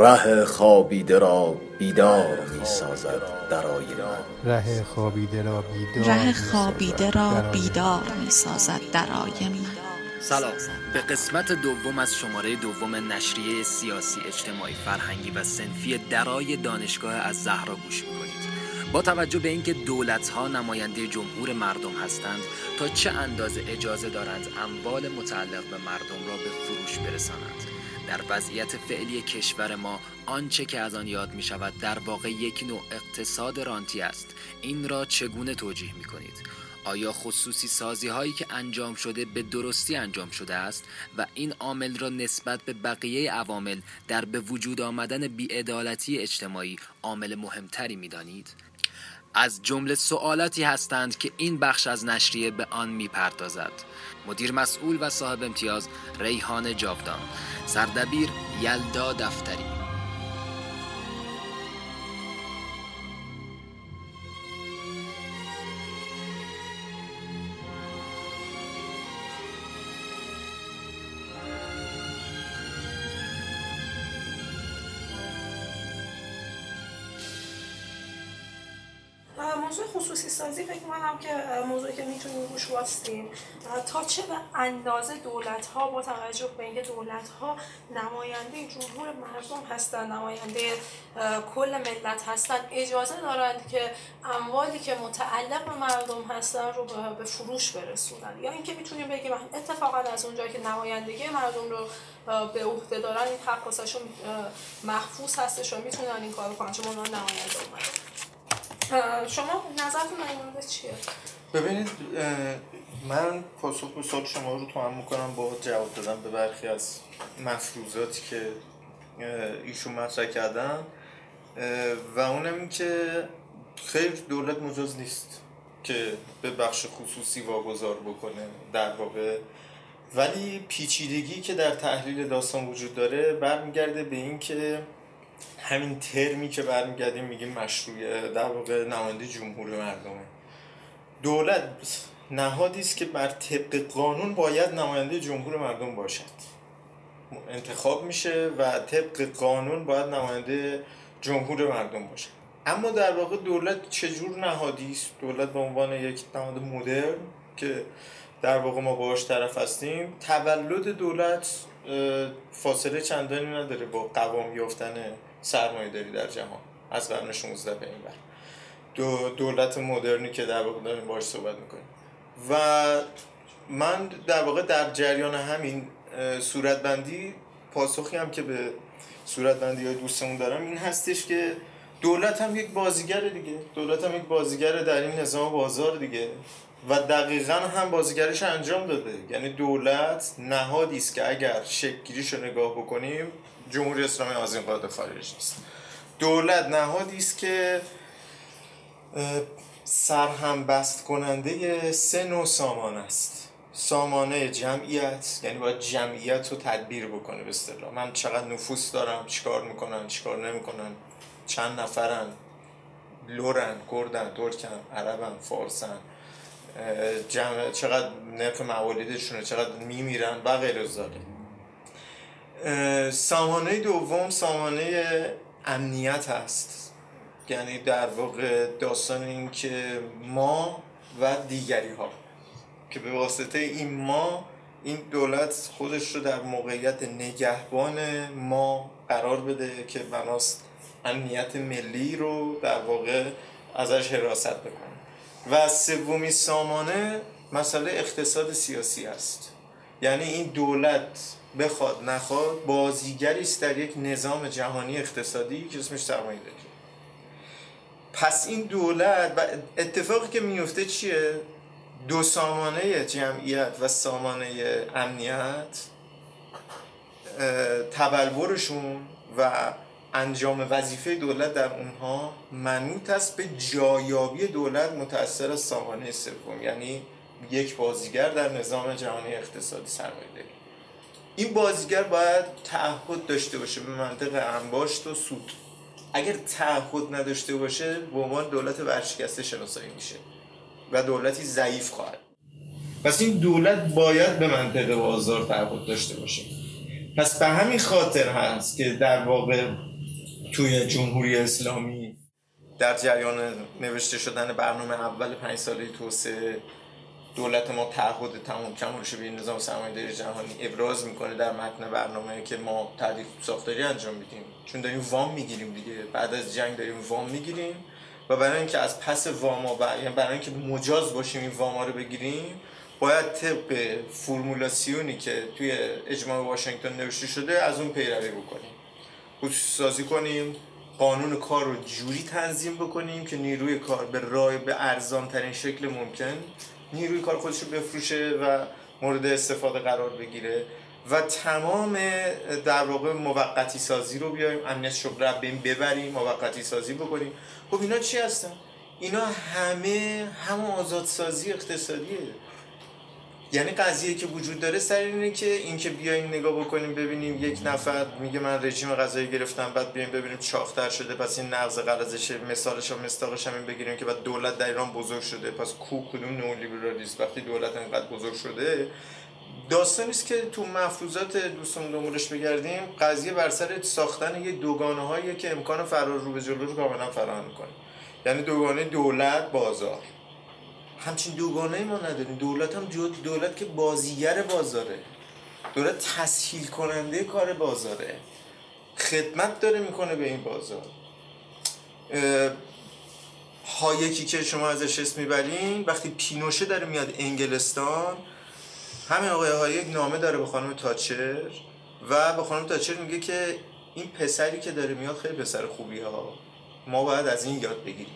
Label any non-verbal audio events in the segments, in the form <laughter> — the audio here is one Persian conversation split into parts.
ره خوابیده را بیدار می سازد درای من ره خوابیده را بیدار ره خوابیده را بیدار می سازد درای من سلام. به قسمت دوم از شماره دوم نشریه سیاسی اجتماعی فرهنگی و سنفی درای دانشگاه از زهرا گوش می‌کنید. با توجه به اینکه دولت ها نماینده جمهور مردم هستند تا چه اندازه اجازه دارند اموال متعلق به مردم را به فروش برسانند؟ در وضعیت فعلی کشور ما آنچه که از آن یاد می شود در واقع یک نوع اقتصاد رانتی است. این را چگونه توجیه می کنید آیا خصوصی سازی هایی که انجام شده به درستی انجام شده است و این عامل را نسبت به بقیه عوامل در به وجود آمدن بیعدالتی اجتماعی عامل مهمتری می دانید؟ از جمله سوالاتی هستند که این بخش از نشریه به آن می‌پردازد. مدیر مسئول و صاحب امتیاز ریحان جاودان. سردبیر یلدا دفتری. کنم که موضوعی که می‌تونیم روش واستیم. تا چه به اندازه دولت ها با توجه به اینکه دولت ها نماینده جمهور مردم هستن نماینده کل ملت هستن اجازه دارند که اموالی که متعلق به مردم هستن رو به فروش برسونن. یا اینکه می‌تونیم بگیم اتفاقا از اونجا که نمایندگی مردم رو به عهده دارن این حق محفوظ هستش و می‌تونن این کارو کنن چون نماینده اومده شما نظرتون در چیه؟ ببینید من پاسخ به سوال شما رو تو هم می‌کنم با جواب دادم به برخی از مفروضاتی که ایشون مطرح کردن و اونم این که خیر دولت مجاز نیست که به بخش خصوصی واگذار بکنه در واقع ولی پیچیدگی که در تحلیل داستان وجود داره برمیگرده به این که همین ترمی که برمیگردیم میگیم مشروع در واقع نماینده جمهور مردمه. دولت نهادی است که بر طبق قانون باید نماینده جمهور مردم باشد. انتخاب میشه و طبق قانون باید نماینده جمهور مردم باشد اما در واقع دولت چجور نهادی است؟ دولت به عنوان یک نهاد مدرن که در واقع ما باهاش طرف هستیم تولد دولت فاصله چندانی نداره با قوام یافتن سرمایه داری در جهان. از قرن 16 به این بر دو دولت مدرنی که در واقع داریم باش صحبت می‌کنیم. و من در واقع در جریان همین صورتبندی پاسخی هم که به صورتبندی های دوستمون دارم این هستش که دولت هم یک بازیگر دیگه. دولت هم یک بازیگر در این نظام بازار دیگه. و دقیقا هم بازیگرش انجام داده. یعنی دولت نهادی است که اگر شکلگیریش رو نگاه بکنیم جمهوری اسلامی از این قاعده خارج نیست. دولت نهادی است که سرهم بست کننده سه نوع سامان است. سامانه جمعیت یعنی باید جمعیت رو تدبیر بکنه به اصطلاح. من چقدر نفوس دارم چیکار می‌کنن چیکار نمی‌کنن. چند نفرن؟ لورن کردن ترکن عربن فارسن. جمع چقدر نرخ موالیدشونه چقدر میمیرن و غیر سامانه دوم سامانه امنیت هست یعنی در واقع داستان این که ما و دیگری ها که به واسطه این ما این دولت خودش رو در موقعیت نگهبان ما قرار بده که بناست امنیت ملی رو در واقع ازش حراست بکنه. و سومی سامانه مسئله اقتصاد سیاسی است. یعنی این دولت بخواد نخواد بازیگری است در یک نظام جهانی اقتصادی که اسمش سرمایه داری. پس این دولت و اتفاقی که میفته چیه؟ دو سامانه جمعیت و سامانه امنیت تبلورشون و انجام وظیفه دولت در اونها منوط است به جایابی دولت متأثر از سامانه سوم یعنی یک بازیگر در نظام جهانی اقتصادی سرمایه داری. این بازیگر باید تعهد داشته باشه به منطق انباشت و سود. اگر تعهد نداشته باشه به عنوان دولت ورشکسته شناسایی میشه و دولتی ضعیف خواهد. پس این دولت باید به منطق بازار تعهد داشته باشه. پس به همین خاطر هست که در واقع توی جمهوری اسلامی در جریان نوشته شدن برنامه اول پنج ساله توسعه دولت ما تعهد تمام کمالش به نظام سرمایه‌داری جهانی ابراز می‌کنه در متن برنامه که ما تعریف ساختاری انجام میدیم. چون داریم وام می‌گیریم دیگه. بعد از جنگ داریم وام می‌گیریم و برای اینکه از پس وام یعنی برای اینکه مجاز باشیم این وام رو بگیریم باید طبق فرمولاسیونی که توی اجماع واشنگتن نوشته شده از اون پیروی بکنیم. خصوصی سازی کنیم قانون کار رو جوری تنظیم بکنیم که نیروی کار به رای به ارزان ترین شکل ممکن نیروی کار خودش رو بفروشه و مورد استفاده قرار بگیره و تمام در واقع موقتی سازی رو بیایم امنیت شغل رو ببریم موقتی سازی بکنیم خب اینا چی هستن؟ اینا همه همه آزادسازی اقتصادیه یعنی قضیه که وجود داره سر اینه که اینکه بیایم نگاه بکنیم ببینیم یک نفر میگه من رژیم غذایی گرفتم بعد بیایم ببینیم چاختر شده پس این نقض قراضش مثالش و مستاقش هم این بگیریم که بعد دولت در ایران بزرگ شده. پس کو کدوم نئولیبرالیسم وقتی دولت انقدر بزرگ شده؟ داستانی است که تو مفروضات دوستان دنبالش بگردیم. قضیه بر سر ساختن یه دوگانه هایی که امکان فرار رو به جلو رو کاملا فراهم می‌کنه. یعنی دوگانه دولت بازار. همچین دوگانه ای ما نداریم. دولت هم دولت که بازیگر بازاره. دولت تسهیل کننده کار بازاره. خدمت داره می‌کنه به این بازار. هایکی که شما ازش اسم می‌برین وقتی پینوشه داره میاد انگلستان همین آقای هایک نامه داره به خانم تاچر و به خانم تاچر میگه که این پسری که داره میاد خیلی پسر خوبی ها ما باید از این یاد بگیریم.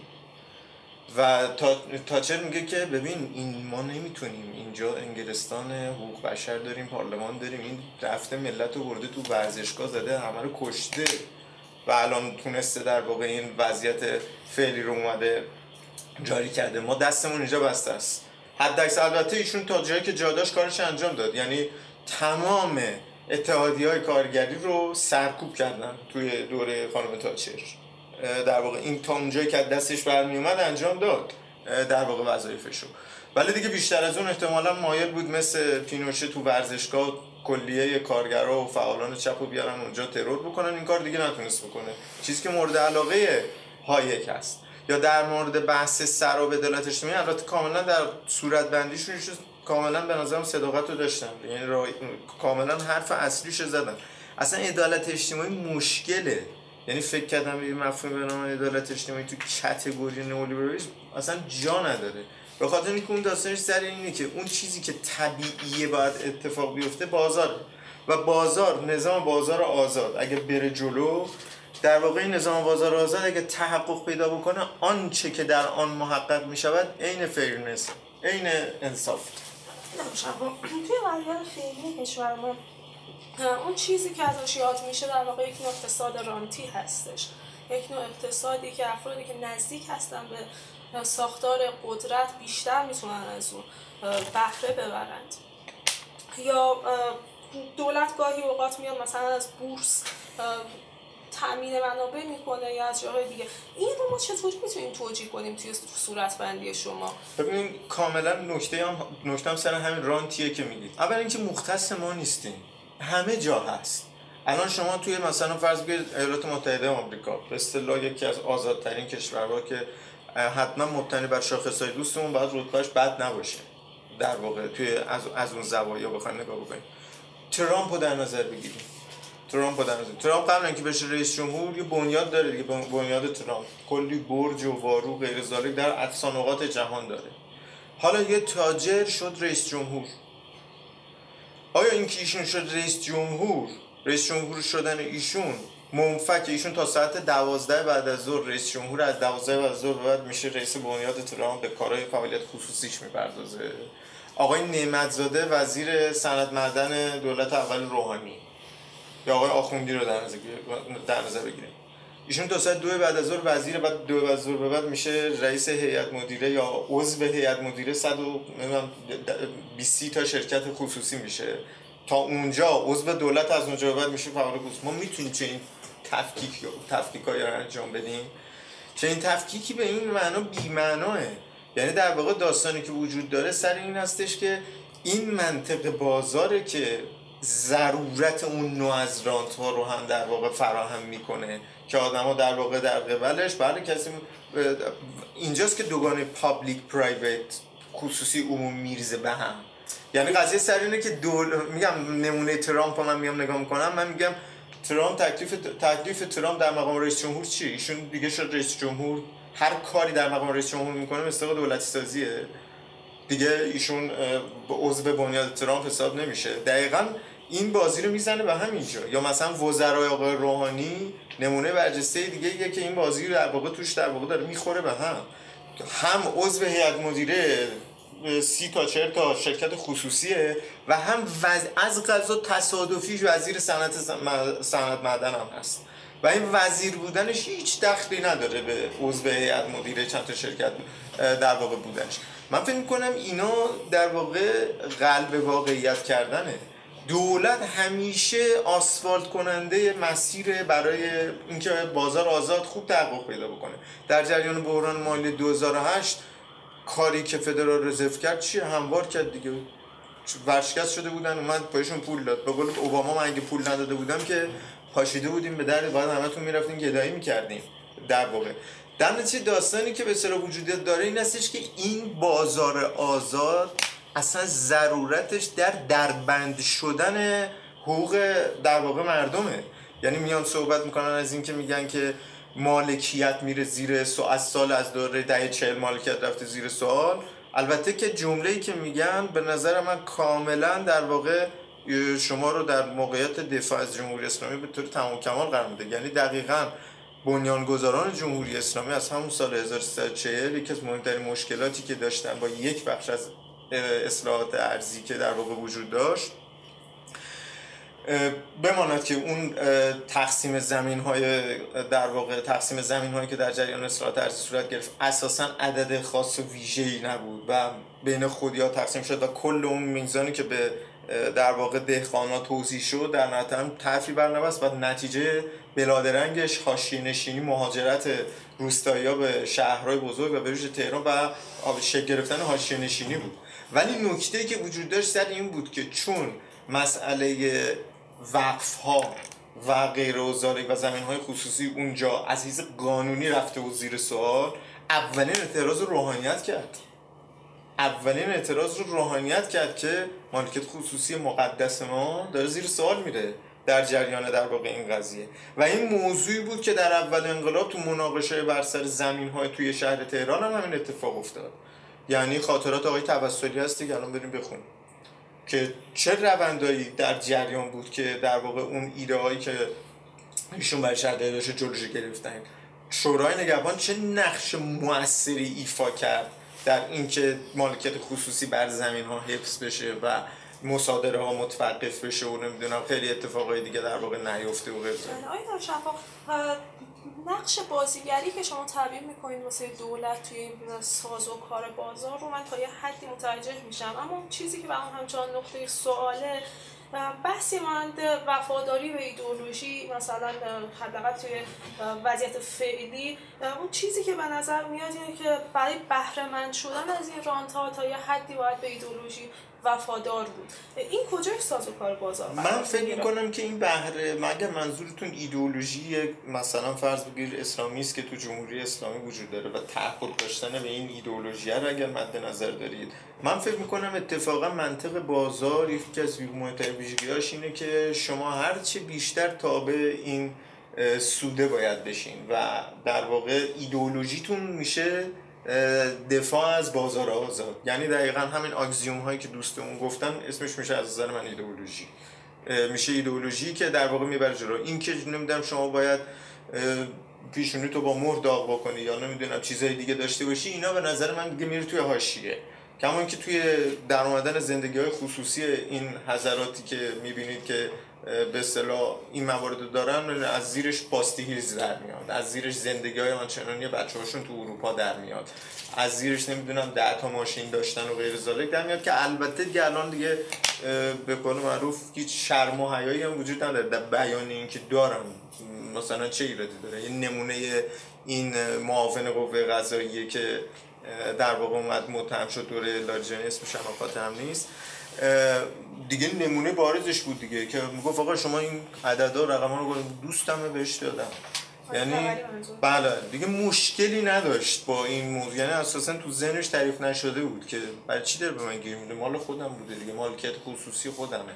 و تا تاچر میگه که ببین این ما نمی‌تونیم اینجا انگلستان حقوق بشر داریم پارلمان داریم این رفته ملت رو برده تو ورزشگاه زده همه رو کشته و الان تونسته در واقع این وضعیت فعلی رو اومده جاری کرده. ما دستمون اینجا بسته است. حد البته ایشون تا جایی که جاداش کارش انجام داد. یعنی تمام اتحادی های کارگری رو سرکوب کردن توی دوره خانم تاچر در واقع این تا اونجایی که دستش برمی اومد انجام داد در واقع وظایفش رو. ولی دیگه بیشتر از اون احتمالا مایل بود مثل پینوشه تو ورزشگاه کلیه کارگرا و فعالان چپ رو بیارن اونجا ترور بکنن. این کار دیگه نتونست بکنه. چیزی که مورد علاقه هایک هست. یا در مورد بحث سر و بدالت اجتماعی البته کاملا در صورت بندیشون کاملا به نظرم صداقت رو داشتن. یعنی را... کاملا حرف اصلیش زدن. اصلا عدالت اجتماعی مشکله. یعنی فکر کردم به مفهوم به نام عدالت اجتماعی تو کاتگوری نئولیبرالیسم اصلا جا نداره. به خاطر اینکه اون داستانش سر اینه که اون چیزی که طبیعیه باید اتفاق بیفته بازاره. و بازار نظام بازار آزاد. اگه بره جلو در واقع این نظام بازار آزاد اگه تحقق پیدا بکنه آنچه که در آن محقق می شود عین فیرنس عین انصاف. <clears throat> توی قضیه فعلی کشور ما اون چیزی که ازش یاد میشه در واقع یک نوع اقتصاد رانتی هستش. یک نوع اقتصادی که افرادی که نزدیک هستن به ساختار قدرت بیشتر می‌تونن از اون بهره ببرند. یا دولت گاهی اوقات میاد مثلا از بورس تامین منابع می‌کنه یا از جاهای دیگه. این رو ما چطوری می‌تونیم توجیه کنیم توی صورت بندی شما؟ ببینید کاملا نکته هم سر همین رانتیه که میگید. اول اینکه مختص ما نیستیم. همه جا هست. الان شما توی مثلا فرض بگیرید ایالات متحده آمریکا به اصطلاح یکی از آزادترین کشورها که حتما مبتنی بر شاخصهای دوستمون باید رتبهش بد نباشه. در واقع توی از, از اون زوایا بخوایم نگاه بکنیم. ترامپ رو در نظر بگیریم. ترامپ رو در نظر ترامپ قبل اینکه بشه رئیس جمهور یه بنیاد داره دیگه بنیاد ترامپ. کلی برج و وارو غیر در اقصا جهان داره. حالا یه تاجر شد رئیس جمهور. آیا اینکه ایشون شد رئیس جمهور رئیس جمهور شدن ایشون منفک ایشون تا ساعت دوازده بعد از ظهر رئیس جمهور از دوازده بعد از ظهر بعد میشه رئیس بنیاد ترامپ به کارهای فعالیت خصوصیش می‌پردازه. آقای نعمتزاده وزیر سند معدن دولت اول روحانی. یا آقای آخوندی رو در نظر بگیریم ایشون تا ساعت دو بعد از ظهر وزیر بعد دو بعد از ظهر بعد میشه رئیس هیئت مدیره یا عضو هیئت مدیره. 120 تا شرکت خصوصی میشه. تا اونجا عضو دولت از اونجا بعد میشه خصوصی. ما می‌تونیم چه این تفکیک تفکیک رو انجام بدیم؟ چه این تفکیکی به این معنا بی معناه یعنی در واقع داستانی که وجود داره سر این هستش که این منطق بازاره که ضرورت اون نوع از رانت ها رو هم در واقع فراهم می‌کنه که آدما در واقع در قبلش بله کسی اینجاست که دوگانه پابلیک پرایوت خصوصی عموم میرزه به هم. یعنی قضیه سر اینه که دول... میگم نمونه ترامپ من میام نگاه می‌کنم من میگم ترامپ تکلیف تکلیف ترامپ در مقام رئیس جمهور چی؟ ایشون دیگه شد رئیس جمهور. هر کاری در مقام رئیس جمهور می‌کنه مثل دولتی سازیه. دیگه ایشون عضو بنیاد ترامپ حساب نمیشه. دقیقا این بازی رو می‌زنه به همینجا یا مثلا وزرای آقای روحانی نمونه برجسته دیگه که این بازی رو در واقع توش در واقع داره می‌خوره به هم. هم عضو هیئت مدیره سی تا چهر تا شرکت خصوصیه و هم وز... از غذا تصادفی وزیر صنعت صنعت معدن هم هست. و این وزیر بودنش هیچ دخلی نداره به عضو هیئت مدیره چند تا شرکت در واقع بودنش. من فکر می‌کنم اینا در واقع قلب واقعیت کردنه. دولت همیشه آسفالت کننده مسیر برای اینکه بازار آزاد خوب تحقق پیدا بکنه. در جریان بحران مالی 2008 کاری که فدرال رزرو کرد چیه؟ هموار کرد دیگه. ورشکست شده بودن اومد پایشون پول داد. به قول اوباما من اگه پول نداده بودم که پاشیده بودیم به در بعد همتون می‌رفتیم گدایی می‌کردیم در واقع. در نتیجه داستانی که به سر وجودیت داره این هستش که این بازار آزاد اصلا ضرورتش در دربند شدن حقوق در واقع مردمه. یعنی میان صحبت می‌کنن از اینکه میگن که مالکیت میره زیر سو از سال از دوره ده چهل مالکیت رفته زیر سوال. البته که جمله ای که میگن به نظر من کاملا در واقع شما رو در موقعیت دفاع از جمهوری اسلامی به طور تمام کمال قرار میده. یعنی دقیقا بنیانگذاران جمهوری اسلامی از همون سال 1340 یکی از مهمترین مشکلاتی که داشتن با یک بخش از اصلاحات ارزی که در واقع وجود داشت بماند که اون تقسیم زمین های در واقع تقسیم زمین هایی که در جریان اصلاحات ارزی صورت گرفت اساسا عدد خاص و ویژه ای نبود و بین خودیا تقسیم شد و کل اون میزانی که به در واقع دهقانا توضیح شد در نتیجه هم ترفی برنبست و نتیجه بلادرنگش حاشیه نشینی مهاجرت روستایی به شهرهای بزرگ و به تهران و شکل گرفتن حاشیه نشینی بود. ولی نکته که وجود داشت سر این بود که چون مسئله وقف ها و غیر و زمین های خصوصی اونجا از قانونی رفته و زیر سوال اولین اعتراض رو روحانیت کرد. اولین اعتراض رو روحانیت کرد که مالکیت خصوصی مقدس ما داره زیر سوال میره در جریان در واقع این قضیه. و این موضوعی بود که در اول انقلاب تو مناقشه بر سر زمین های توی شهر تهران هم همین اتفاق افتاد. یعنی خاطرات آقای توسلی هست که الان بریم بخونیم. که چه روندایی در جریان بود که در واقع اون ایده هایی که ایشون برای شهر داشته جلوشو گرفتن. شورای نگهبان چه نقش موثری ایفا کرد در اینکه مالکیت خصوصی بر زمین ها حفظ بشه و مصادره ها متوقف بشه و نمی‌دونم خیلی اتفاقای دیگه در واقع نیفته و غیره. آیا نقش بازیگری که شما تعبیر می‌کنید واسه دولت توی ساز و کار بازار رو من تا یه حدی متوجه میشم. اما چیزی که برام همچنان نقطه سواله بحثی مانند وفاداری به ایدئولوژی مثلا حداقل توی وضعیت فعلی اون چیزی که به نظر میاد اینه که برای بهره شدن از این رانت ها تا یه حدی باید به ایدئولوژی وفادار بود. این کجای ساز و کار بازار من فکر کنم که این بهره مگه منظورتون ایدئولوژی مثلا فرض بگیر اسلامی است که تو جمهوری اسلامی وجود داره و تحقق داشتن به این ایدئولوژی رو اگر مد نظر دارید. من فکر می‌کنم اتفاقا منطق بازار یکی از مهمترین ویژگیهاش اینه که شما هرچه بیشتر تابع این سوده باید بشین و در واقع ایدئولوژیتون میشه دفاع از بازار آزاد. یعنی دقیقا همین آگزیوم هایی که دوستمون گفتن اسمش میشه از نظر من ایدئولوژی. میشه ایدئولوژی که در واقع می‌بره جلو. این که نمی‌دونم شما باید پیشونی تو با مهر داغ بکنی یا نمی‌دونم چیزای دیگه داشته باشی اینا به نظر من دیگه میره توی حاشیه. کما که توی در اومدن زندگی های خصوصی این حضراتی که می‌بینید که به اصطلاح این موارد دارن از زیرش پاستیهیز در میاد. از زیرش زندگی های آنچنانی بچه هاشون تو اروپا در میاد. از زیرش نمی‌دونم ده تا ماشین داشتن و غیر زالک در میاد که البته دیگه الان دیگه به قول معروف هیچ شرم و حیایی هم وجود نداره. در بیان اینکه دارم مثلا چه ایرادی داره؟ یه نمونه این معاون قوه قضاییه که در واقع اومد متهم شد دوره لاریجانی اسمش هم نیست دیگه نمونه بارزش بود دیگه که می‌گفت آقا شما این عددا رقم رو دوستم بهش دادم. یعنی بله دیگه مشکلی نداشت با این موضوع. یعنی اساسا تو ذهنش تعریف نشده بود که برای چی داره به من گیر میده؟ مال خودم بوده دیگه مالکیت خصوصی خودمه.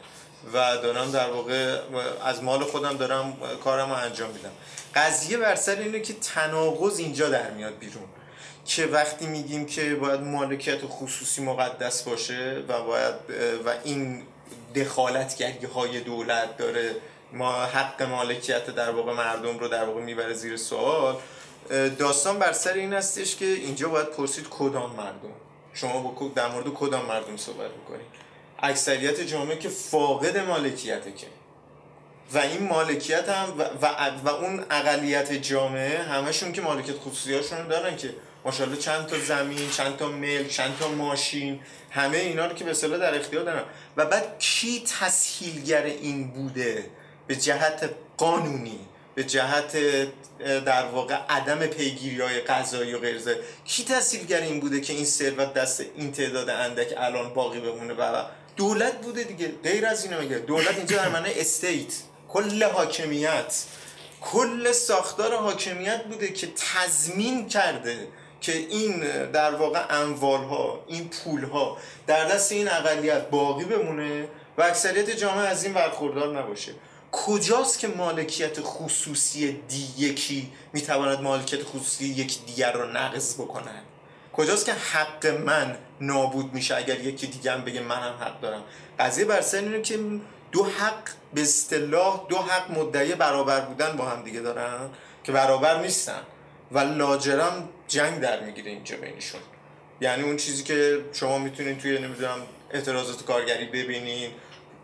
و دارم در واقع از مال خودم دارم کارم رو انجام میدم. قضیه بر سر اینه که تناقض اینجا در میاد بیرون. که وقتی میگیم که باید مالکیت خصوصی مقدس باشه و باید و این دخالتگری های دولت داره ما حق مالکیت در واقع مردم رو در واقع می‌بره زیر سوال داستان بر سر این هستش که اینجا باید پرسید کدام مردم؟ شما با در مورد کدام مردم صحبت می‌کنید؟ اکثریت جامعه که فاقد مالکیته که. و این مالکیت هم و, و, و اون اقلیت جامعه همشون که مالکیت خصوصی هاشون دارن که ماشاءالله چند تا زمین چند تا ملک چند تا ماشین همه اینا رو که به اصطلاح در اختیار دارن. و بعد کی تسهیلگر این بوده؟ به جهت قانونی به جهت در واقع عدم پیگیری های قضایی و غیرزه کی تسهیلگر این بوده که این ثروت دست این تعداد اندک الان باقی بمونه؟ و دولت بوده دیگه غیر از اینا میگه دولت اینجا در معنی استیت کل حاکمیت کل ساختار حاکمیت بوده که تضمین کرده که این در واقع اموال ها این پول ها در دست این اقلیت باقی بمونه و اکثریت جامعه از این برخوردار نباشه. کجاست که مالکیت خصوصی دی یکی می‌تواند مالکیت خصوصی یکی دیگر رو نقض بکنن کجاست که حق من نابود میشه اگر یکی دیگه هم بگه منم حق دارم؟ قضیه بر سر اینه که دو حق به اصطلاح دو حق مدعی برابر بودن با هم دیگه دارن که برابر نیستن. و لاجرم جنگ در می‌گیره اینجا بینشون. یعنی اون چیزی که شما می‌تونید توی نمی‌دونم اعتراضات کارگری ببینید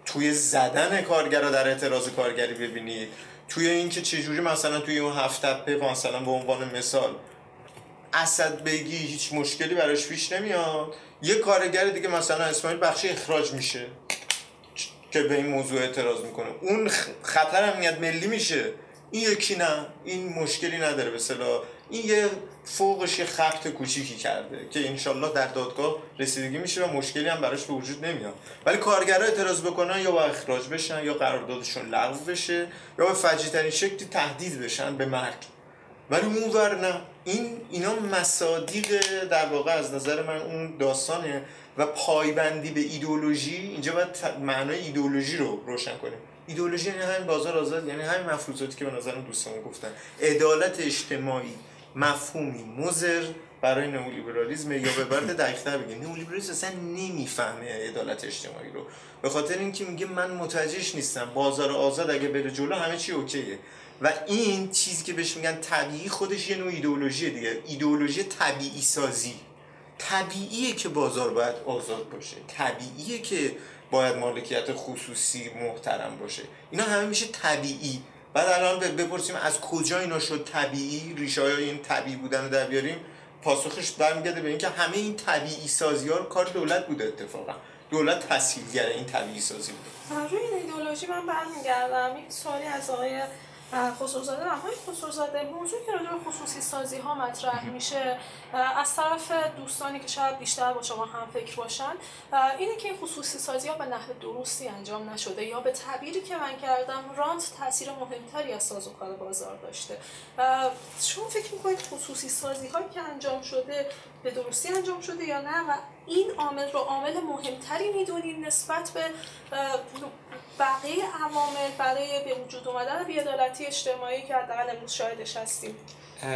توی زدن کارگرا در اعتراض کارگری ببینید توی اینکه چجوری مثلا توی اون هفت تپه مثلا به عنوان مثال اسد بگی هیچ مشکلی براش پیش نمیاد. یه کارگر دیگه مثلا اسماعیل بخشی اخراج میشه که به این موضوع اعتراض می‌کنه. اون خطر امنیت ملی میشه. این یکی نه این مشکلی نداره. به این یه فوقش یه خط کوچیکی کرده که انشالله در دادگاه رسیدگی میشه و مشکلی هم براش به وجود نمیاد. ولی کارگرها اعتراض بکنن یا با اخراج بشن یا قراردادشون لغو بشه یا به فجی ترین شکلی تهدید بشن به مرگ. ولی اون ور نه. این اینا مصادیق در واقع از نظر من اون داستانه و پایبندی به ایدولوژی اینجا باید معنای ایدولوژی رو روشن کنیم. ایدولوژی یعنی همین بازار آزاد یعنی همین مفروضاتی که به نظرم دوستان گفتن. عدالت اجتماعی. مفهومی مزر برای نئولیبرالیسم یا به برد دقیق‌تر بگیم نئولیبرالیسم اصلا نمی‌فهمه عدالت اجتماعی رو. به خاطر اینکه میگه من متوجهش نیستم. بازار آزاد اگه بره جلو همه چی اوکیه. و این چیزی که بهش میگن طبیعی خودش یه نوع ایدئولوژی دیگه. ایدئولوژی طبیعی سازی. طبیعیه که بازار باید آزاد باشه. طبیعیه که باید مالکیت خصوصی محترم باشه. اینا همه میشه طبیعی. بعد الان بپرسیم از کجا اینا شد طبیعی؟ ریشه های این طبیعی بودن رو در بیاریم. پاسخش برمیگرده به اینکه همه این طبیعی سازی ها رو کار دولت بوده اتفاقا. دولت تسهیلگر این طبیعی سازی بوده. روی این ایدئولوژی من برمیگردم. یک سوالی از آقای خصوصزاده آقای خصوصزاده موضوع که راجع به خصوصی سازی ها مطرح میشه از طرف دوستانی که شاید بیشتر با شما هم فکر باشن اینه که این خصوصی سازی ها به نحو درستی انجام نشده یا به تعبیری که من کردم رانت تاثیر مهمتری از سازوکار بازار داشته. شما فکر می‌کنید خصوصی سازی هایی که انجام شده به درستی انجام شده یا نه؟ و این عامل رو عامل مهمتری می‌دونید نسبت به بقیه عوامل برای به وجود اومدن بیعدالتی اجتماعی که حداقل امروز شاهدش هستیم.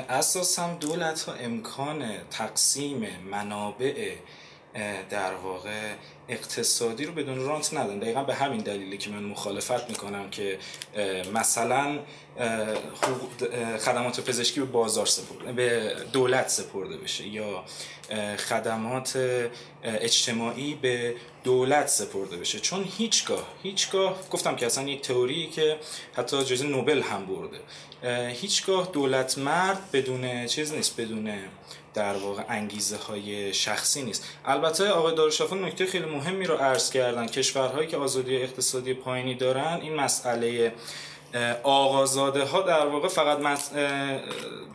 اساسا دولت ها امکان تقسیم منابع در واقع اقتصادی رو بدون رانت ندن دقیقا به همین دلیلی که من مخالفت می‌کنم که مثلا خدمات پزشکی به بازار سپرده به دولت سپرده بشه یا خدمات اجتماعی به دولت سپرده بشه. چون هیچگاه هیچگاه گفتم که اصلا یک تئوری که حتی جایزه نوبل هم برده. هیچگاه دولت مرد بدون چیز نیست بدون در واقع انگیزه های شخصی نیست. البته آقای دارشافان نکته خیلی مهمی رو عرض کردن کشورهایی که آزادی اقتصادی پایینی دارن این مسئله آقازاده ها در واقع فقط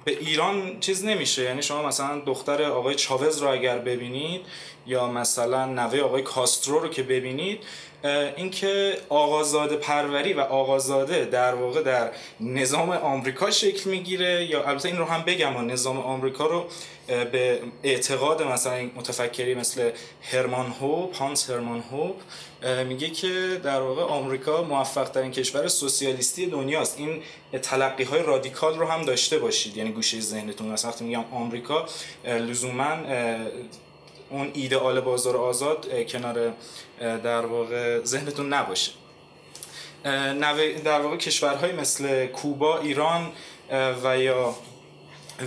به ایران چیز نمیشه. یعنی شما مثلا دختر آقای چاوز رو اگر ببینید یا مثلا نوه آقای کاسترو رو که ببینید اینکه آقازاده پروری و آقازاده در واقع در نظام آمریکا شکل می‌گیره یا البته این رو هم بگم نظام آمریکا رو به اعتقاد مثلا متفکری مثل هرمان هوپ هانس هرمان هوپ میگه که در واقع آمریکا موفق ترین کشور سوسیالیستی دنیاست. این تلقی های رادیکال رو هم داشته باشید. یعنی گوشه ذهنتون. وقتی میگم آمریکا لزوما اون ایدئال بازار آزاد کنار در واقع ذهنتون نباشه. در واقع کشورهای مثل کوبا ایران و یا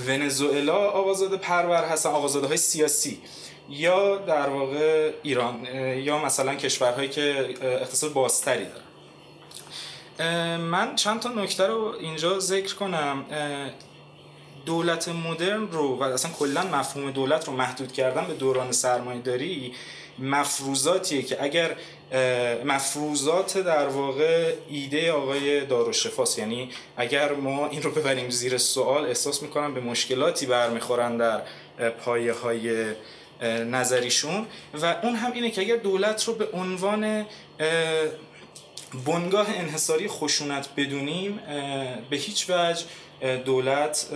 ونزوئلا آقازاده پرور هستن آقازاده سیاسی یا در واقع ایران یا مثلا کشورهایی که اقتصاد بازتری دارن. من چند تا نکته رو اینجا ذکر کنم. دولت مدرن رو و اصلا کلا مفهوم دولت رو محدود کردن به دوران سرمایه داری مفروضاتیه که اگر مفروضات در واقع ایده آقای داروشفاست یعنی اگر ما این رو ببریم زیر سوال احساس می‌کنم به مشکلاتی برمیخورن در پایه های نظریشون. و اون هم اینه که اگر دولت رو به عنوان بنگاه انحصاری خشونت بدونیم به هیچ وجه دولت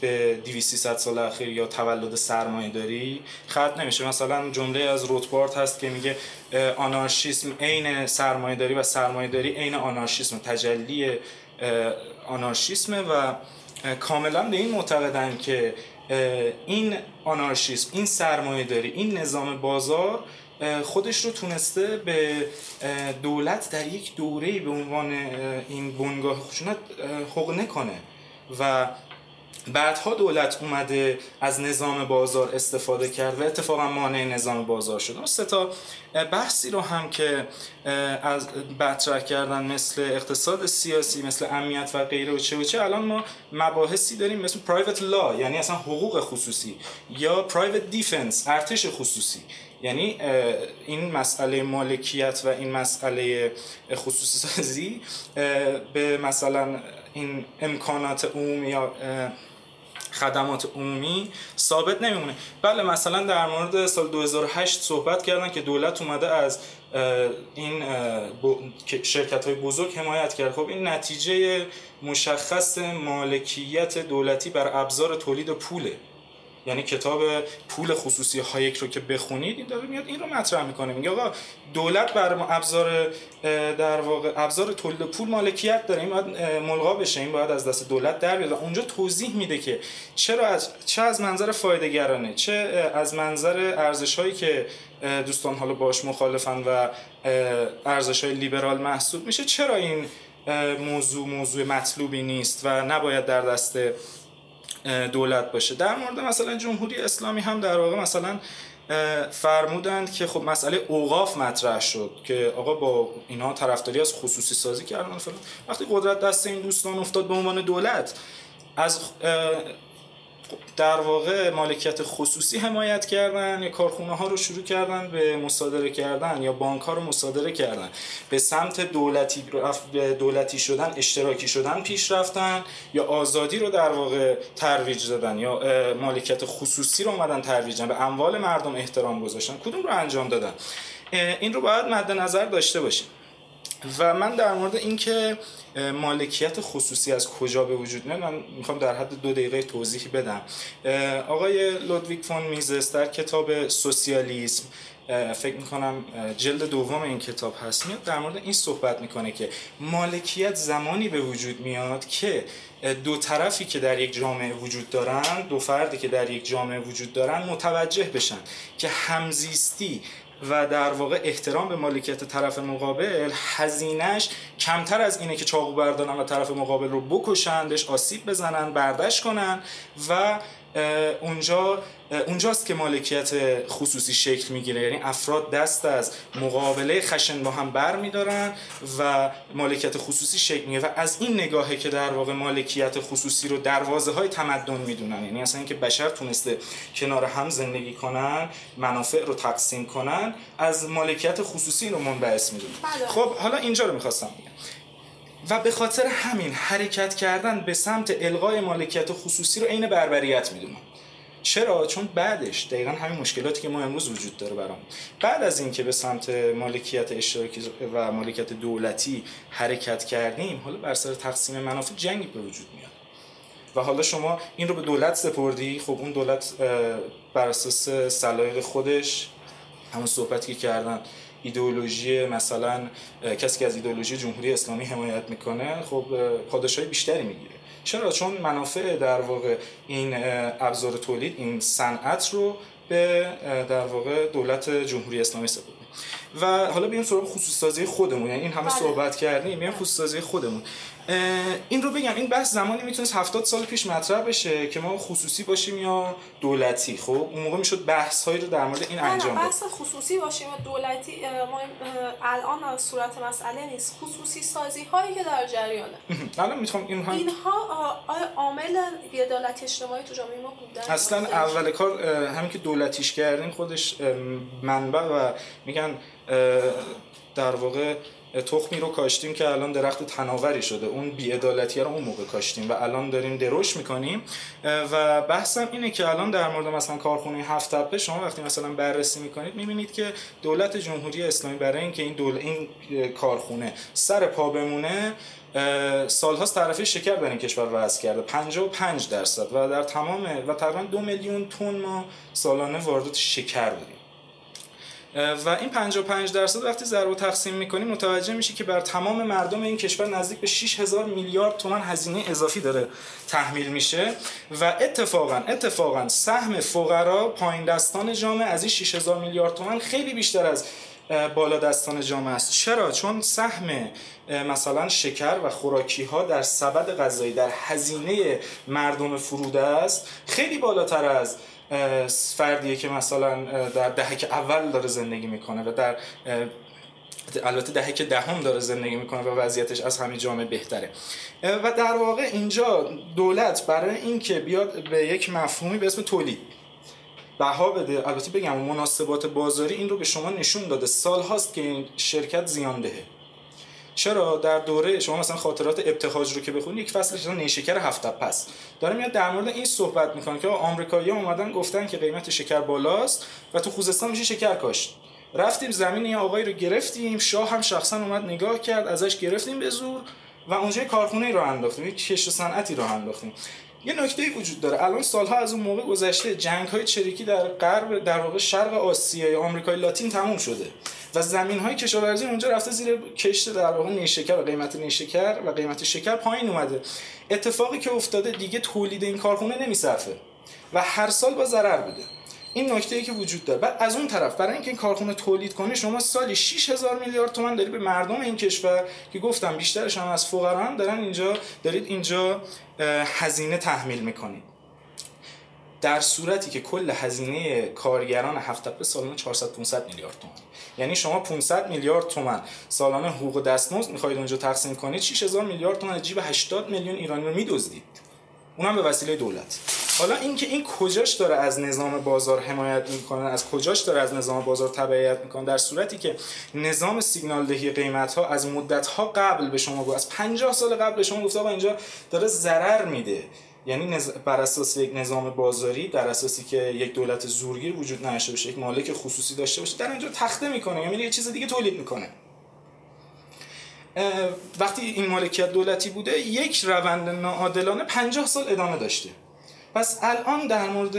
به 200 سال اخیر یا تولد سرمایه داری خط نمیشه. مثلا جمله از روتبارت هست که میگه آنارشیسم عین سرمایه داری و سرمایه داری عین آنارشیسم تجلی آنارشیسمه و کاملا به این معتقدن که این آنارشیسم این سرمایه داری این نظام بازار خودش رو تونسته به دولت در یک دوره به عنوان این بنگاه خشونت حقنه کنه. و بعدها دولت اومده از نظام بازار استفاده کرد و اتفاقا مانع نظام بازار شد اون سه تا بحثی رو هم که از مطرح کردن مثل اقتصاد سیاسی مثل امنیت و غیره و چه و چه الان ما مباحثی داریم مثل پرایوت لا یعنی اصلا حقوق خصوصی یا پرایوت دیفنس ارتش خصوصی. یعنی این مسئله مالکیت و این مسئله خصوصی سازی به مثلا این امکانات عمومی یا خدمات عمومی ثابت نمیمونه. بله مثلا در مورد سال 2008 صحبت کردن که دولت اومده از این شرکت های بزرگ حمایت کرد. خب این نتیجه مشخص مالکیت دولتی بر ابزار تولید پوله. یعنی کتاب پول خصوصی هایک رو که بخونید این داره میاد این رو مطرح می‌کنه. میگه آقا دولت بر ابزار در واقع ابزار تولید پول مالکیت داره. این باید ملغا بشه. این باید از دست دولت در بیاد. اونجا توضیح میده که چرا از چه از منظر فایده گرانه چه از منظر ارزش هایی که دوستان حالا باش مخالفن و ارزش های لیبرال محسوب میشه چرا این موضوع موضوع مطلوبی نیست و نباید در دست دولت باشه. در مورد مثلا جمهوری اسلامی هم در واقع مثلا فرمودند که خب مسئله اوقاف مطرح شد که آقا با اینها طرفداری از خصوصی سازی کردن. وقتی قدرت دست این دوستان افتاد به عنوان دولت از در واقع مالکیت خصوصی حمایت کردن یا کارخونه ها رو شروع کردن به مصادره کردن یا بانک ها رو مصادره کردن. به سمت دولتی دولتی شدن اشتراکی شدن پیش رفتن یا آزادی رو در واقع ترویج دادن یا مالکیت خصوصی رو اومدن ترویج به اموال مردم احترام گذاشتن. کدوم رو انجام دادن؟ این رو باید مد نظر داشته باشیم. و من در مورد اینکه مالکیت خصوصی از کجا به وجود میاد من می‌خوام در حد دو دقیقه توضیح بدم. آقای لودویک فون میزس در کتاب سوسیالیسم فکر می‌کنم جلد دوم این کتاب هست میاد در مورد این صحبت می‌کنه که مالکیت زمانی به وجود میاد که دو طرفی که در یک جامعه وجود دارن دو فردی که در یک جامعه وجود دارن متوجه بشن که همزیستی و در واقع احترام به مالکیت طرف مقابل هزینهش کمتر از اینه که چاقو بردارن و طرف مقابل رو بکشن بهش آسیب بزنن برداشت کنن و اونجا اونجاست که مالکیت خصوصی شکل می‌گیره. یعنی افراد دست از مقابله خشن با هم بر میدارن و مالکیت خصوصی شکل می‌گیره. و از این نگاهه که در واقع مالکیت خصوصی رو دروازه های تمدن می‌دونن. یعنی اصلا اینکه بشر تونسته کنار هم زندگی کنن منافع رو تقسیم کنن از مالکیت خصوصی رو منبعث می‌دونن. بله. خب حالا اینجا رو می‌خواستم بگم. و به خاطر همین حرکت کردن به سمت الغای مالکیت خصوصی رو عین بربریت می‌دونن چرا؟ چون بعدش دقیقا همین مشکلاتی که ما امروز وجود داره برام. بعد از اینکه به سمت مالکیت اشتراکی و مالکیت دولتی حرکت کردیم حالا بر سر تقسیم منافع جنگی به وجود میاد. و حالا شما این رو به دولت سپردی خب اون دولت بر اساس سلایق خودش همون صحبتی که کردن ایدئولوژی مثلا کسی که از ایدئولوژی جمهوری اسلامی حمایت می‌کنه خب پاداشهای بیشتری می‌گیره. چرا؟ چون منافع در واقع این ابزار تولید این صنعت رو به در واقع دولت جمهوری اسلامی سپرده و حالا بیایم سراغ خصوص سازی خودمون. یعنی این همه بله. صحبت کردیم بیایم خصوص سازی خودمون. این رو بگم این بحث زمانی می‌تونست 70 سال پیش مطرح بشه که ما خصوصی باشیم یا دولتی. خب اون موقع می‌شد بحث هایی رو در مورد این انجام بحث خصوصی باشیم یا دولتی ما الان صورت مسئله نیست. خصوصی سازی هایی که در جریانه. <laughs> الان می‌خوام این هم... اینها عامل بی‌عدالت اجتماعی تو جامعه ما بودن اصلا اول کار همین که دولتیش کردیم خودش منبع و میگن در واقع تخمی رو کاشتیم که الان درخت تناوری شده. اون بیعدالتی رو اون موقع کاشتیم و الان داریم دروش می‌کنیم. و بحثم اینه که الان در مورد مثلا کارخونه هفت تپه شما وقتی مثلا بررسی می‌کنید می‌بینید که دولت جمهوری اسلامی برای اینکه این دول این کارخونه سر پا بمونه سالهاست طرفه شکر در این کشور وضع کرده. 55 درصد. و در تمام و تقریبا دو میلیون تن ما سالانه واردات شکر بودیم و این 55 درصد وقتی ضرب و تقسیم می‌کنی متوجه میشی که بر تمام مردم این کشور نزدیک به 6000 میلیارد تومان هزینه اضافی داره تحمیل میشه و اتفاقا اتفاقا سهم فقرا پایین دستان جامعه از این 6000 میلیارد تومان خیلی بیشتر از بالا دستان جامعه است. چرا؟ چون سهم مثلا شکر و خوراکی ها در سبد غذایی در هزینه مردم فروده است خیلی بالاتر از فردیه که مثلا در دهک اول داره زندگی می‌کنه و در البته دهک دهم داره زندگی می‌کنه و وضعیتش از همه جامعه بهتره. و در واقع اینجا دولت برای اینکه بیاد به یک مفهومی به اسم تولید بها بده البته بگم مناسبات بازاری این رو به شما نشون داده. سال هاست که این شرکت زیان دهه. چرا در دوره شما مثلا خاطرات ابتهاج رو که بخونید یک فصلش نیشکر هفته پس. داره میاد در مورد این صحبت می‌کنه که آمریکایی‌ها اومدن گفتن که قیمت شکر بالاست و تو خوزستان میشه شکر کاشت. رفتیم زمین یه آقایی رو گرفتیم شاه هم شخصا اومد نگاه کرد ازش گرفتیم به زور و اونجا کارخونه رو انداختیم یک کشت صنعتی رو انداختیم. یه نکته وجود داره. الان سالها از اون موقع گذشته جنگ های چریکی در غرب در واقع شرق آسیا آمریکای لاتین تموم شده و زمین های کشاورزی اونجا رفته زیر کشت در واقع نیشکر و قیمت نیشکر و قیمت شکر پایین اومده. اتفاقی که افتاده دیگه تولید این کارخونه نمیصرفه و هر سال با ضرر بوده. این نکته ای که وجود داره. بعد از اون طرف برای اینکه این کارخونه تولید کنه شما سالی 6000 میلیارد تومان داری به مردم این کشور که گفتم بیشترش هم از فقرا دارن اینجا دارید اینجا هزینه تحمیل می‌کنید در صورتی که کل هزینه کارگران هفت تپه سالانه 400 500 میلیارد تومان یعنی شما 500 میلیارد تومان سالانه حقوق دستمزد می‌خواهید اونجا تقسیم کنید 6000 میلیارد تومان جیب 80 میلیون ایرانی رو میدزدید. اونم به وسیله دولت. حالا اینکه این کجاش داره از نظام بازار حمایت می‌کنه از کجاش داره از نظام بازار تبعیت می‌کنه؟ در صورتی که نظام سیگنال دهی قیمت ها از مدت ها قبل به شما گفت از 50 سال قبل به شما گفته با اینجا داره ضرر میده. یعنی بر اساس یک نظام بازاری در اساسی که یک دولت زورگیر وجود نداشته باشه یک مالک خصوصی داشته باشه در اینجا تخته می‌کنه. یعنی یه چیز دیگه تولید می‌کنه. وقتی این مالکیت دولتی بوده یک روند ناعادلانه 50 سال ادامه داشته. پس الان در مورد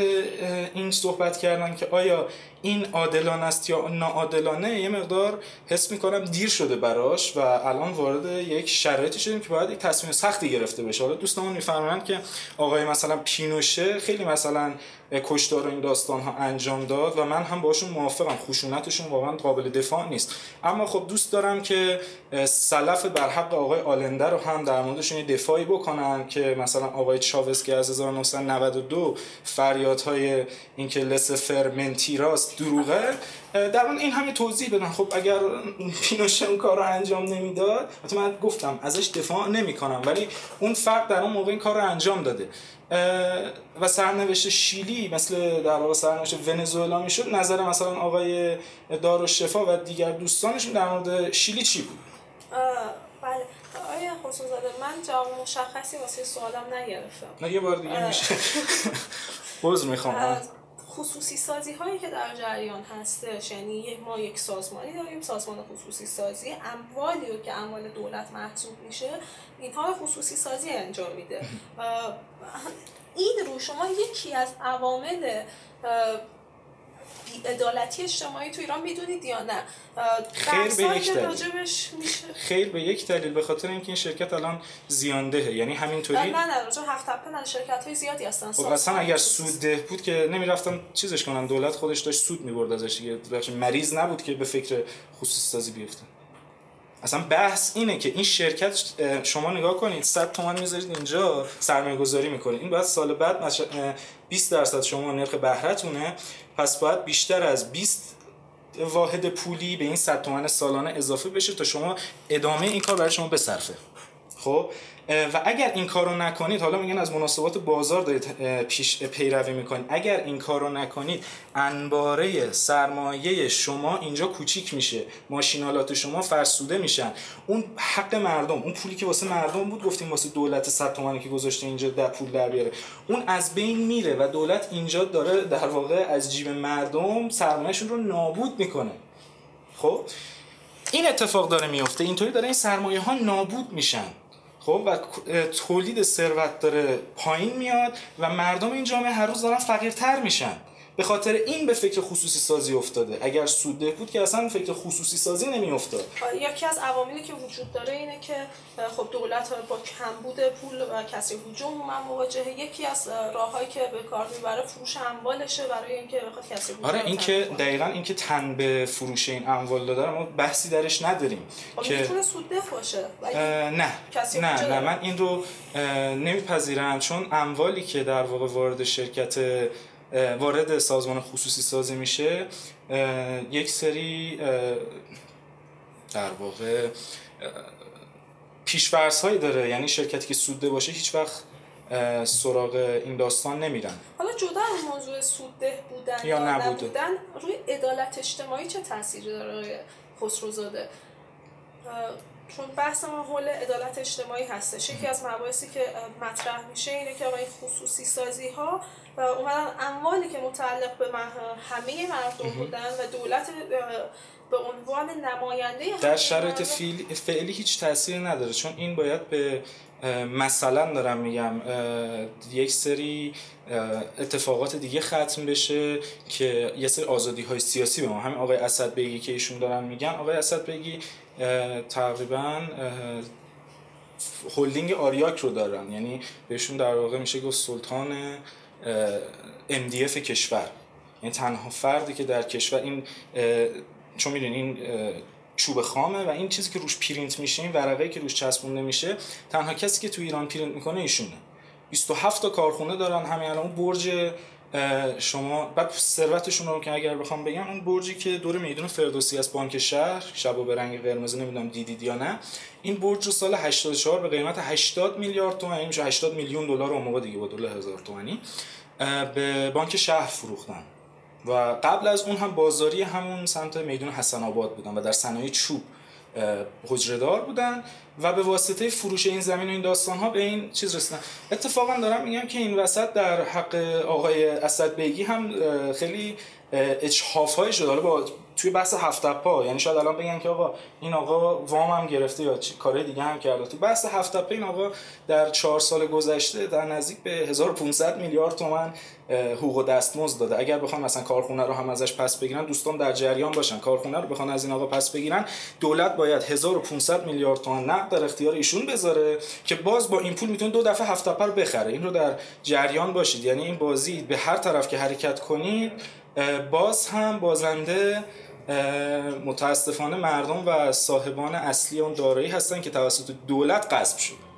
این صحبت کردن که آیا این عادلانه است یا ناعادلانه یه مقدار حس می‌کنم دیر شده براش و الان وارد یک شرایطی شدیم که باید یک تصمیم سختی گرفته بشه. حالا دوستان میفرمایند که آقای مثلا پینوشه خیلی مثلا کشتار این داستان ها انجام داد و من هم باشون موافقم. خشونتشون واقعا قابل دفاع نیست. اما خب دوست دارم که سلف بر حق آقای آلنده رو هم در موردشون دفاعی بکنن که مثلا آقای چاوز که از 1992 فریادهای اینکه لس فرمنتی راست دروغه در این همه توضیح بدن. خب اگر پینوشه اون کار رو انجام نمی‌داد من گفتم ازش دفاع نمی کنم ولی اون فرد در اون موقع این کار رو انجام داده. و سرنوشت شیلی مثل در واقع سرنوشت ونزوئلا می‌شد. نظر مثلا آقای دارالشفا و دیگر دوستانشون در مورد شیلی چی بود؟ بله. آیا خصوص من جواب مشخصی واسه سوالم نگرفتم. نه یه بار دیگه میشه. <laughs> عذر می‌خوام. خصوصی سازی هایی که در جریان هستش یعنی ما یک سازمانی داریم سازمان خصوصی سازی اموالی رو که اموال دولت محسوب میشه اینها خصوصی سازی انجام میده. این رو شما یکی از عوامل ادالتی اجتماعی تو ایران می‌دونید یا نه؟ خیر به یک دلیل. میشه. خیر به یک دلیل به خاطر اینکه این شرکت الان زیاندهه یعنی همینطوری؟ نه نه راجع هفت تپه شرکت های زیادی هستن خب اصلا اگر سود ده بود که نمی‌رفتن چیزش کنن دولت خودش داشت سود می‌برد ازش دیگه مریض نبود که به فکر خصوصی سازی بیفته. اصلا بحث اینه که این شرکت شما نگاه کنید 100 تومن می‌ذارید اینجا سرمایه گذاری می‌کنید. این باید سال بعد 20 درصد شما نرخ بهرهتونه. پس باید بیشتر از 20 واحد پولی به این 100 تومن سالانه اضافه بشه تا شما ادامه این کار برای شما بصرفه. خب؟ و اگر این کارو نکنید حالا میگن از مناسبات بازار دارید پیش پیروی می‌کنید. اگر این کارو نکنید انباره سرمایه شما اینجا کوچیک میشه. ماشینالات شما فرسوده میشن. اون حق مردم اون پولی که واسه مردم بود گفتیم واسه دولت 100 تومانی که گذاشته اینجا در پول در بیاره. اون از بین میره و دولت اینجا داره در واقع از جیب مردم سرمایهشون رو نابود می‌کنه. خب؟ این اتفاق داره میفته اینطوری داره این سرمایه ها نابود میشن. خب و تولید ثروت داره پایین میاد و مردم این جامعه هر روز دارن فقیرتر میشن. به خاطر این به فکر خصوصی سازی افتاده. اگر سوده بود که اصلا فکر خصوصی سازی نمی افتاد یکی از عواملی که وجود داره اینه که خب دولت با کمبود پول و کسری هجوم من مواجهه. یکی از راههایی که به کار می‌بره فروش اموالشه برای اینکه بخواد کسی آره این که دقیقا این که تن به فروش این اموال داره ما بحثی درش نداریم خب که می‌تونه سوده باشه نه. نه نه. من این رو نمیپذیرم چون اموالی که در واقع وارد شرکت وارد سازمان خصوصی سازی میشه. یک سری در واقع پیشورس هایی داره. یعنی شرکتی که سوده باشه هیچ وقت سراغ این داستان نمیرن. حالا جدا از موضوع سودده بودن یا, نبودن روی عدالت اجتماعی چه تاثیری داره خسروزاده؟ چون بحث ما حول عدالت اجتماعی هستش. یکی از مباحثی که مطرح میشه اینه که آقای خصوصی سازی ها و اومدن اموالی که متعلق به همه مردم بودن و دولت به عنوان نماینده در شرایط فعلی هیچ تاثیر نداره. چون این باید به مثلا دارم میگم یک سری اتفاقات دیگه ختم بشه که یه سری آزادی های سیاسی به ما همین آقای اسد بگی که ایشون دارن میگن آقای اسد بگی تقریبا هلدینگ آریاک رو دارن. یعنی بهشون در واقع میشه گفت سلطان MDF کشور. یعنی تنها فردی که در کشور این چون می‌دونین این چوب خامه و این چیزی که روش پرینت میشه این ورقه که روش چسبونده میشه تنها کسی که تو ایران پرینت می‌کنه ایشونه. 27 تا کارخونه دارن همین الان برج شما بعد ثروتشون رو که اگر بخوام بگم اون برجی که دور میدون فردوسی از بانک شهر شب به رنگ قرمز نمی‌دونم دیدید یا نه این برج رو سال 84 به قیمت 80 میلیارد تومان یعنی میشه 80 میلیون دلار اون موقع دیگه با دلار هزار تومانی به بانک شهر فروختن. و قبل از اون هم بازاری همون سمت میدون حسن آباد بودن و در صنایع چوب. حجره بودن و به واسطه فروش این زمین و این داستان ها به این چیز رسیدن. اتفاقا دارم میگم که این وسط در حق آقای اسد بیگی هم خیلی اجحاف های شده. حالا با توی بحث هفت پا یعنی شاید الان بگن که آقا این آقا وام هم گرفته یا کارهای دیگه هم کرده. تو بحث هفت این آقا در چهار سال گذشته در نزدیک به 1500 میلیارد تومن حقوق و دستمزد داده. اگر بخوام مثلا کارخونه رو هم ازش پس بگیرن دوستان در جریان باشن. کارخونه رو بخوان از این آقا پس بگیرن دولت باید 1500 میلیارد تومان نقد در اختیار ایشون بذاره که باز با این پول می‌تونه دو دفعه هفت رو بخره. این رو در جریان باشید. یعنی این بازی به هر طرف که حرکت کنید باز هم بازنده متاسفانه مردم و صاحبان اصلی اون دارایی هستن که توسط دولت غصب شد